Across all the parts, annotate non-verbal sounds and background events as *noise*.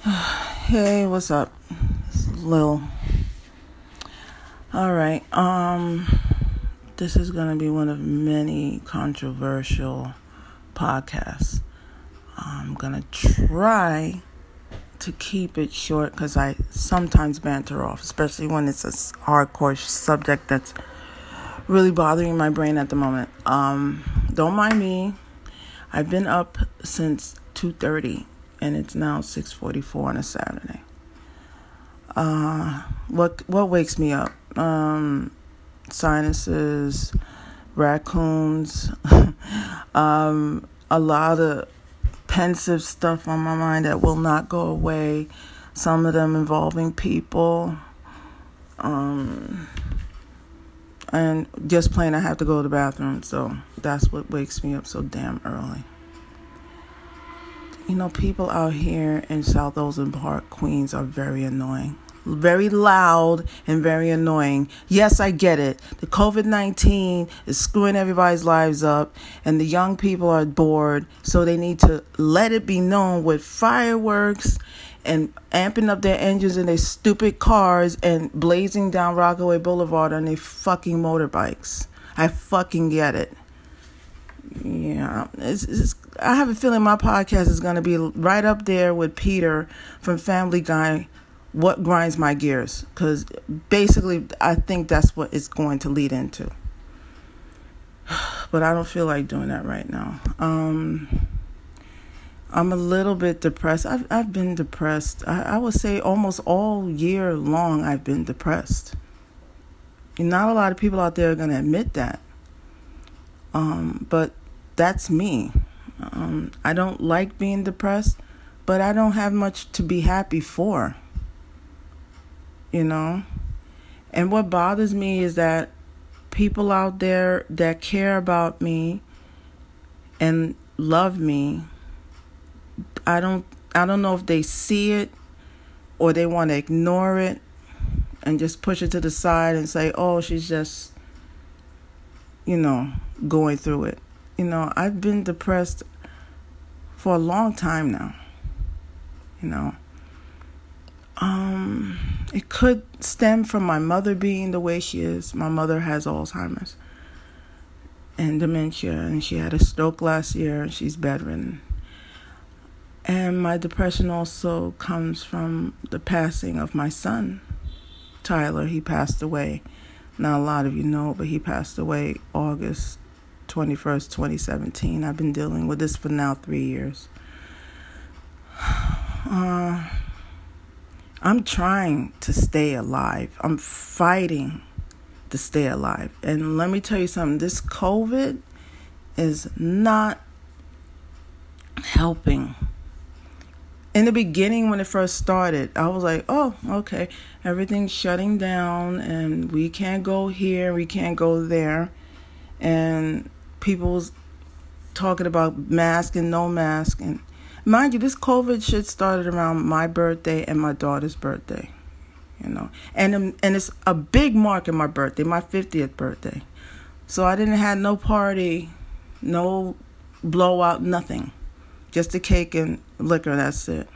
*sighs* Hey, what's up? Lil. All right. Um this is going to be one of many controversial podcasts. I'm going to try to keep it short cuz I sometimes banter off, especially when it's a hardcore subject that's really bothering my brain at the moment. Um don't mind me. I've been up since 2:30 and it's now 6:44 on a Saturday. Uh, what what wakes me up? Um, sinuses, raccoons, *laughs* um, a lot of pensive stuff on my mind that will not go away. Some of them involving people. Um, and just plain I have to go to the bathroom, so that's what wakes me up so damn early you know, people out here in South Ozone Park, Queens, are very annoying. Very loud and very annoying. Yes, I get it. The COVID 19 is screwing everybody's lives up, and the young people are bored, so they need to let it be known with fireworks and amping up their engines in their stupid cars and blazing down Rockaway Boulevard on their fucking motorbikes. I fucking get it. Yeah, it's, it's, I have a feeling my podcast is going to be right up there with Peter from Family Guy. What grinds my gears? Because basically, I think that's what it's going to lead into. *sighs* But I don't feel like doing that right now. Um, I'm a little bit depressed. I've I've been depressed. I, I would say almost all year long. I've been depressed. And not a lot of people out there are going to admit that. Um, but that's me. Um, I don't like being depressed, but I don't have much to be happy for. You know? And what bothers me is that people out there that care about me and love me, I don't I don't know if they see it or they want to ignore it and just push it to the side and say, "Oh, she's just you know, going through it." you know, I've been depressed for a long time now. You know, um, it could stem from my mother being the way she is. My mother has Alzheimer's and dementia, and she had a stroke last year, and she's bedridden. And my depression also comes from the passing of my son, Tyler. He passed away. Now, a lot of you know, but he passed away August 21st, 2017. I've been dealing with this for now three years. *sighs* Uh, I'm trying to stay alive. I'm fighting to stay alive. And let me tell you something this COVID is not helping. In the beginning, when it first started, I was like, oh, okay, everything's shutting down and we can't go here, we can't go there. And people's talking about mask and no mask. And mind you this covid shit started around my birthday and my daughter's birthday you know. And um, and it's a big mark in my birthday my 50th birthday. So i didn't have no party no blowout nothing. Just a cake and liquor that's it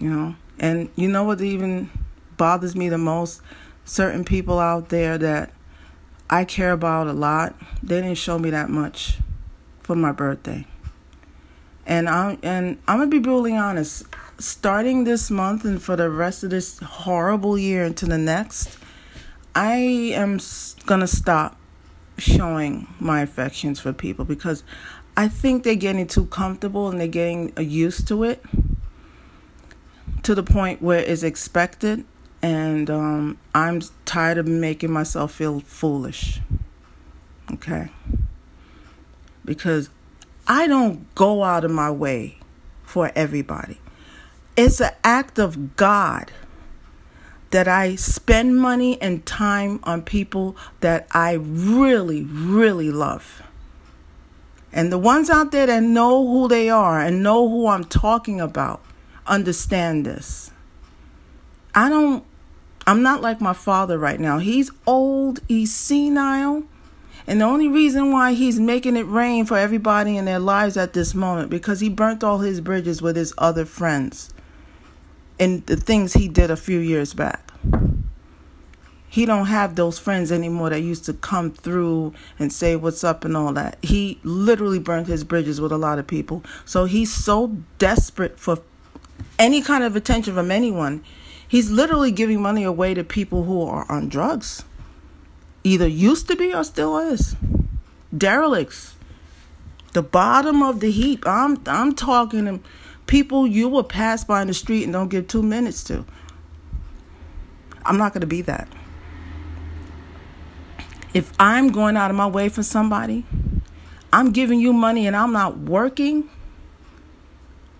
you know. And you know what even bothers me the most? Certain people out there that I care about a lot. They didn't show me that much for my birthday. And I'm and I'm gonna be brutally honest. Starting this month and for the rest of this horrible year into the next, I am gonna stop showing my affections for people because I think they're getting too comfortable and they're getting used to it to the point where it's expected and um, I'm tired of making myself feel foolish. Okay? Because I don't go out of my way for everybody. It's an act of God that I spend money and time on people that I really, really love. And the ones out there that know who they are and know who I'm talking about understand this. I don't I'm not like my father right now. He's old, he's senile. And the only reason why he's making it rain for everybody in their lives at this moment because he burnt all his bridges with his other friends. and the things he did a few years back. He don't have those friends anymore that used to come through and say what's up and all that. He literally burnt his bridges with a lot of people. So he's so desperate for any kind of attention from anyone. He's literally giving money away to people who are on drugs. Either used to be or still is. Derelicts. The bottom of the heap. I'm I'm talking to people you will pass by in the street and don't give two minutes to. I'm not going to be that. If I'm going out of my way for somebody, I'm giving you money and I'm not working,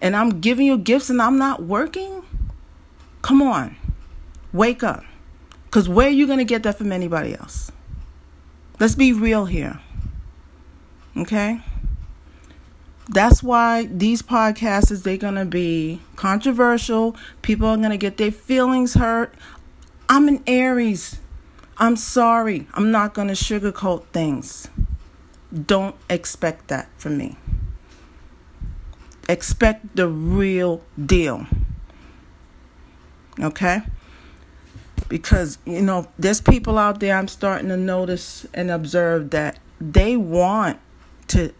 and I'm giving you gifts and I'm not working, come on, wake up. Because where are you going to get that from anybody else? Let's be real here. Okay? That's why these podcasts is they're gonna be controversial. People are gonna get their feelings hurt. I'm an Aries. I'm sorry. I'm not gonna sugarcoat things. Don't expect that from me. Expect the real deal. Okay? Because, you know, there's people out there I'm starting to notice and observe that they want to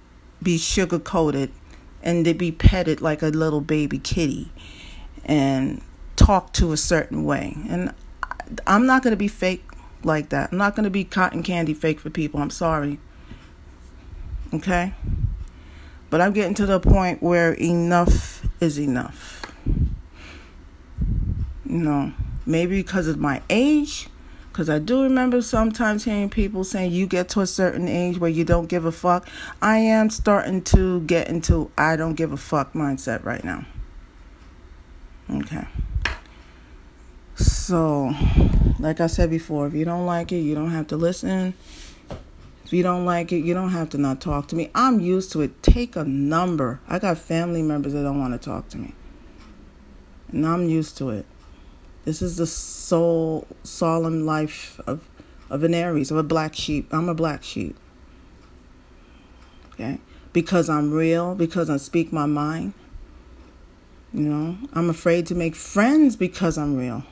be sugar coated and to be petted like a little baby kitty and talk to a certain way. And I'm not going to be fake like that. I'm not going to be cotton candy fake for people. I'm sorry. Okay? But I'm getting to the point where enough is enough. You know, maybe because of my age because I do remember sometimes hearing people saying you get to a certain age where you don't give a fuck. I am starting to get into I don't give a fuck mindset right now. Okay. So, like I said before, if you don't like it, you don't have to listen. If you don't like it, you don't have to not talk to me. I'm used to it. Take a number. I got family members that don't want to talk to me. And I'm used to it. This is the soul, solemn life of, of an Aries, of a black sheep. I'm a black sheep. Okay? Because I'm real, because I speak my mind. You know, I'm afraid to make friends because I'm real.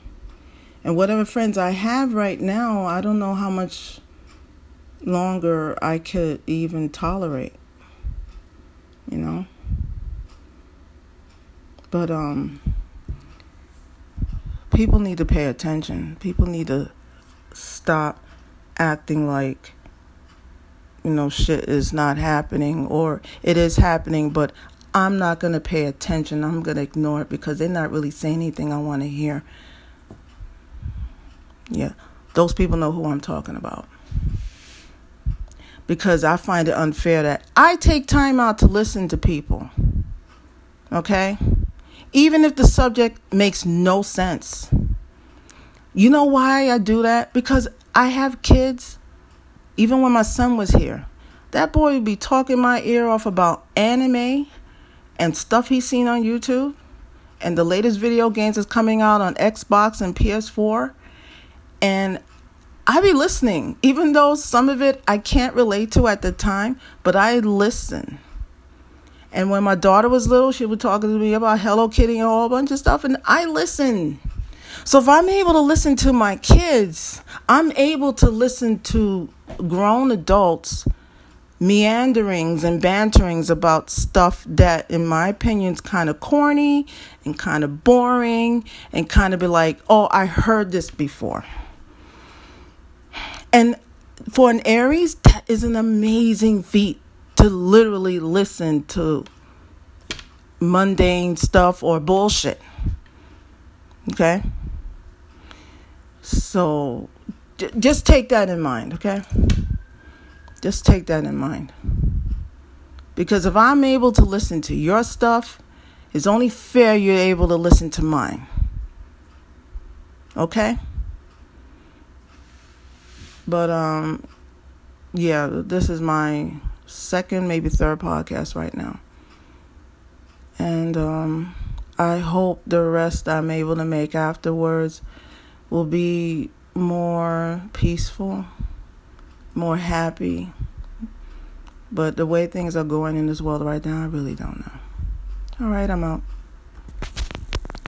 And whatever friends I have right now, I don't know how much longer I could even tolerate. You know? But, um, people need to pay attention. People need to stop acting like you know shit is not happening or it is happening but I'm not going to pay attention. I'm going to ignore it because they're not really saying anything I want to hear. Yeah. Those people know who I'm talking about. Because I find it unfair that I take time out to listen to people. Okay? Even if the subject makes no sense. You know why I do that? Because I have kids. Even when my son was here, that boy would be talking my ear off about anime and stuff he's seen on YouTube. And the latest video games is coming out on Xbox and PS4. And I'd be listening, even though some of it I can't relate to at the time, but I listen. And when my daughter was little, she would talk to me about Hello Kitty and a whole bunch of stuff, and I listen. So if I'm able to listen to my kids, I'm able to listen to grown adults meanderings and banterings about stuff that in my opinion is kind of corny and kind of boring and kind of be like, "Oh, I heard this before." And for an Aries, that is an amazing feat to literally listen to mundane stuff or bullshit. Okay? So j- just take that in mind, okay? Just take that in mind. Because if I'm able to listen to your stuff, it's only fair you're able to listen to mine. Okay? But um yeah, this is my second, maybe third podcast right now. And um, I hope the rest I'm able to make afterwards will be more peaceful, more happy. But the way things are going in this world right now, I really don't know. All right, I'm out.